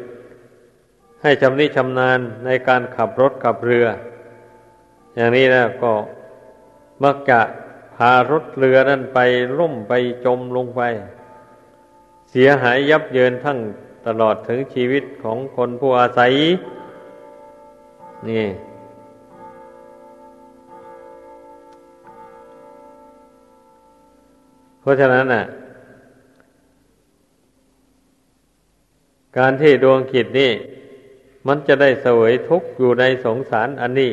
ให้ชำนิชำนาญในการขับรถขับเรือ อย่างนี้แล้วก็มักจะพารถเรือนั้นไปล่มไปจมลงไป เสียหายยับเยินทั้งตลอดถึงชีวิตของคนผู้อาศัย นี่ เพราะฉะนั้นน่ะ การที่ดวงกิจนี่ มันจะได้เสวยทุกข์อยู่ในสงสารอันนี้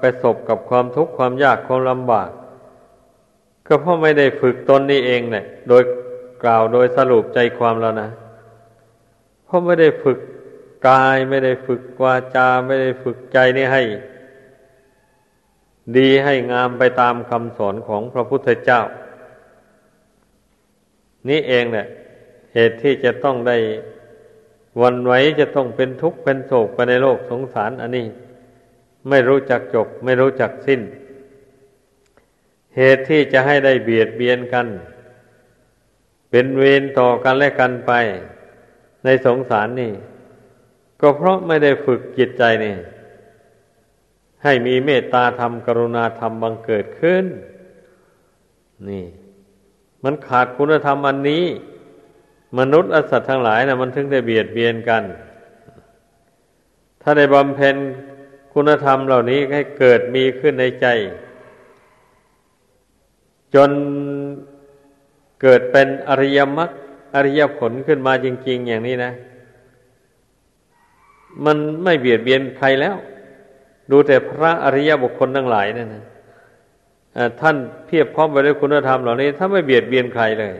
ประสบกับความทุกข์ความยากความลำบาก ก็เพราะไม่ได้ฝึกตนนี่เองเนี่ยโดยกล่าวโดยสรุปใจความแล้วนะเพราะไม่ได้ฝึกกายไม่ได้ฝึกวาจาไม่ได้ฝึกใจนี่ให้ ดีให้งามไปตามคำสอนของพระพุทธเจ้า นี่เองเนี่ยเหตุที่จะต้องได้วันไหวจะต้องเป็นทุกข์เป็นโศกไปในโลกสงสารอันนี้ ไม่รู้จักจบ ไม่รู้จักสิ้น เหตุที่จะให้ได้เบียดเบียนกัน เป็นเวรต่อกันและกันไป ในสงสารนี่ ก็เพราะไม่ได้ฝึกจิตใจนี่ ให้มีเมตตาธรรมกรุณาธรรมบังเกิดขึ้น นี่ มันขาดคุณธรรมอันนี้ มนุษย์อสัตว์ทั้งหลายนะมันถึงได้เบียดเบียนกัน ถ้าได้บำเพ็ญ คุณธรรมเหล่านี้ให้เกิดมีขึ้นในใจ จนเกิดเป็นอริยมรรคอริยผลขึ้นมาจริง ๆ อย่างนี้นะ มันไม่เบียดเบียนใครแล้ว ดูแต่พระอริยบุคคลทั้งหลายนั่นนะท่านเพียบพร้อมไปด้วยคุณธรรมเหล่านี้ถ้าไม่เบียดเบียนใครเลย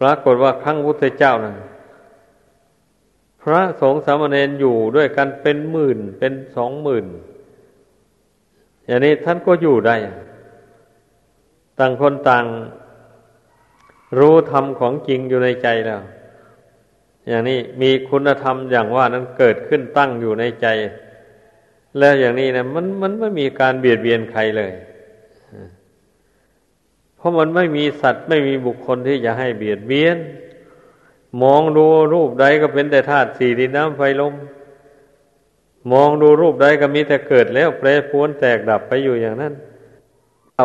ปรากฏว่าครั้งพุทธเจ้านะพ ระสงฆ์สามเณรอยู่ด้วยกันเป็นหมื่นเป็นสองหมื่นอย่างนี้ท่านก็อยู่ได้ ต่างคนต่าง รู้ธรรมของจริงอยู่ในใจแล้ว อย่างนี้มีคุณธรรมอย่างว่านั้นเกิดขึ้นตั้งอยู่ในใจ แล้วอย่างนี้นะมันมันไม่มีการเบียดเบียนใครเลย เพราะมันไม่มีสัตว์ไม่มีบุคคลที่จะให้เบียดเบียน มองดูรูปใดก็เป็นแต่ธาตุสี่ดินน้ำไฟลม มองดูรูปใดก็มีแต่เกิดแล้วแปรปวนแตกดับไปอยู่อย่างนั้น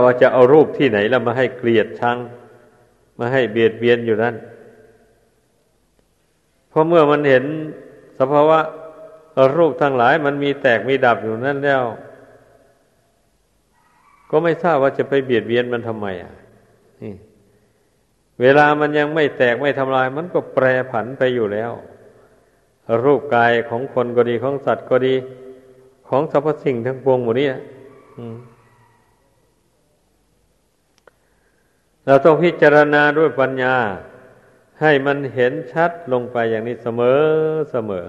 ว่าจะเอารูปที่ไหนแล้วมาให้เกลียดชัง มาให้เบียดเบียนอยู่นั่นเพราะเมื่อมันเห็นสภาวะรูปทั้งหลายมันมีแตกมีดับอยู่นั่นแล้ว ก็ไม่ทราบว่าจะไปเบียดเบียนมันทำไมอะนี่ เวลามันยังไม่แตกไม่ทำลาย มันก็แปรผันไปอยู่แล้ว รูปกายของคนก็ดีของสัตว์ก็ดี ของสรรพสิ่งทั้งปวงหมดนี้เราต้องพิจารณาด้วยปัญญา ให้มันเห็นชัดลงไปอย่างนี้เสมอเสมอ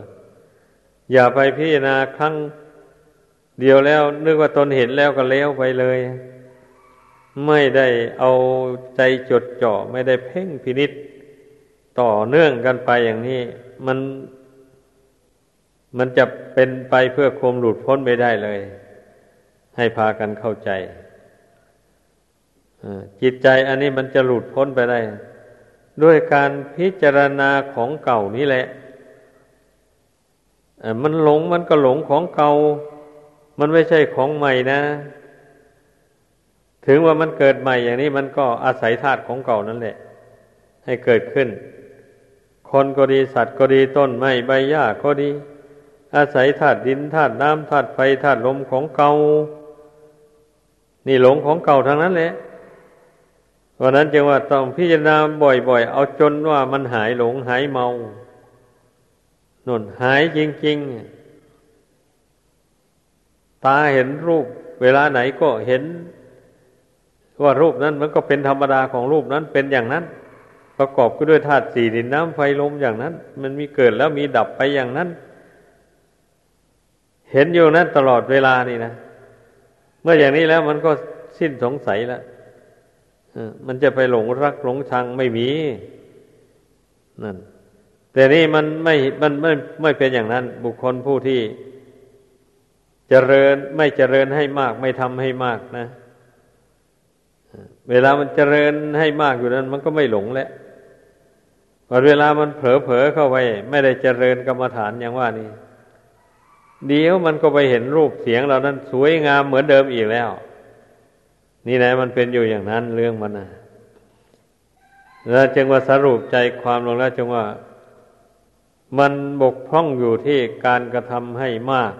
อย่าไปพิจารณาครั้งเดียวแล้ว นึกว่าตนเห็นแล้วก็เลี้ยวไปเลย ไม่ได้เอาใจจดจ่อ ไม่ได้เพ่งพินิษต่อเนื่องกันไปอย่างนี้ มันมันจะเป็นไปเพื่อความหลุดพ้นไม่ได้เลย ให้พากันเข้าใจจิตใจอันนี้มันจะหลุดพ้นไปได้ ด้วยการพิจารณาของเก่านี้แหละมันหลงมันก็หลงของเก่า มันไม่ใช่ของใหม่นะ ถึงว่ามันเกิดใหม่อย่างนี้มันก็อาศัยธาตุของเก่านั่นแหละ ให้เกิดขึ้น คนก็ดีสัตว์ก็ดีต้นไม้ใบหญ้าก็ดี อาศัยธาตุดินธาตุน้ำธาตุไฟธาตุลมของเก่านี่หลงของเก่าทั้งนั้นแหละเพราะนั้นจึงว่าต้องพิจารณาบ่อยๆ เอาจนว่ามันหายหลงหายเมาน่นหายจริงๆ ตาเห็นรูป เวลาไหนก็เห็น ว่ารูปนั้นมันก็เป็นธรรมดาของรูปนั้นเป็นอย่างนั้น ประกอบก็ด้วยธาตุสี่ดินน้ำไฟลมอย่างนั้น มันมีเกิดแล้วมีดับไปอย่างนั้น เห็นอยู่นั้นตลอดเวลานี่นะเมื่ออย่างนี้แล้วมันก็สิ้นสงสัยแล้วมันจะไปหลงรักหลงชังไม่มีนั่นแต่นี่มันไม่มันไม่ไม่เป็นอย่างนั้น บุคคลผู้ที่เจริญไม่เจริญให้มาก ไม่ทำให้มากนะ เวลามันเจริญให้มากอยู่นั้น มันก็ไม่หลงแล้วพอเวลามันเผลอเผลอเข้าไป ไม่ได้เจริญกรรมฐานอย่างว่านี่เดี๋ยวมันก็ไปเห็นรูปเสียงเรานั้น สวยงามเหมือนเดิมอีกแล้ว นี่นะมันเป็นอยู่อย่างนั้นเรื่องมันนะแล้วจึงว่าสรุปใจความลงแล้วจึงว่า มันบกพร่องอยู่ที่การกระทำให้มากจ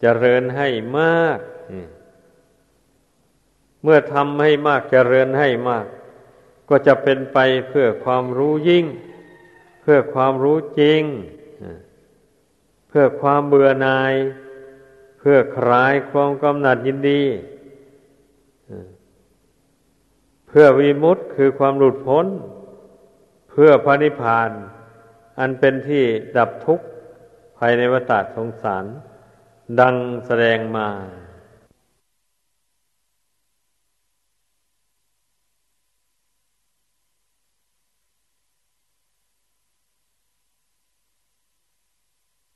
เจริญให้มาก เมื่อทำให้มากจเจริญให้มาก ก็จะเป็นไปเพื่อความรู้ยิ่ง เพื่อความรู้จริง เพื่อความเบื่อหน่าย เพื่อคลายความกำหนัดยินดี เพื่อวิมุตต์คือความหลุดพ้น เพื่อพระนิพพาน อันเป็นที่ดับทุกข์ภายในวัฏสงสาร ดังแสดงมา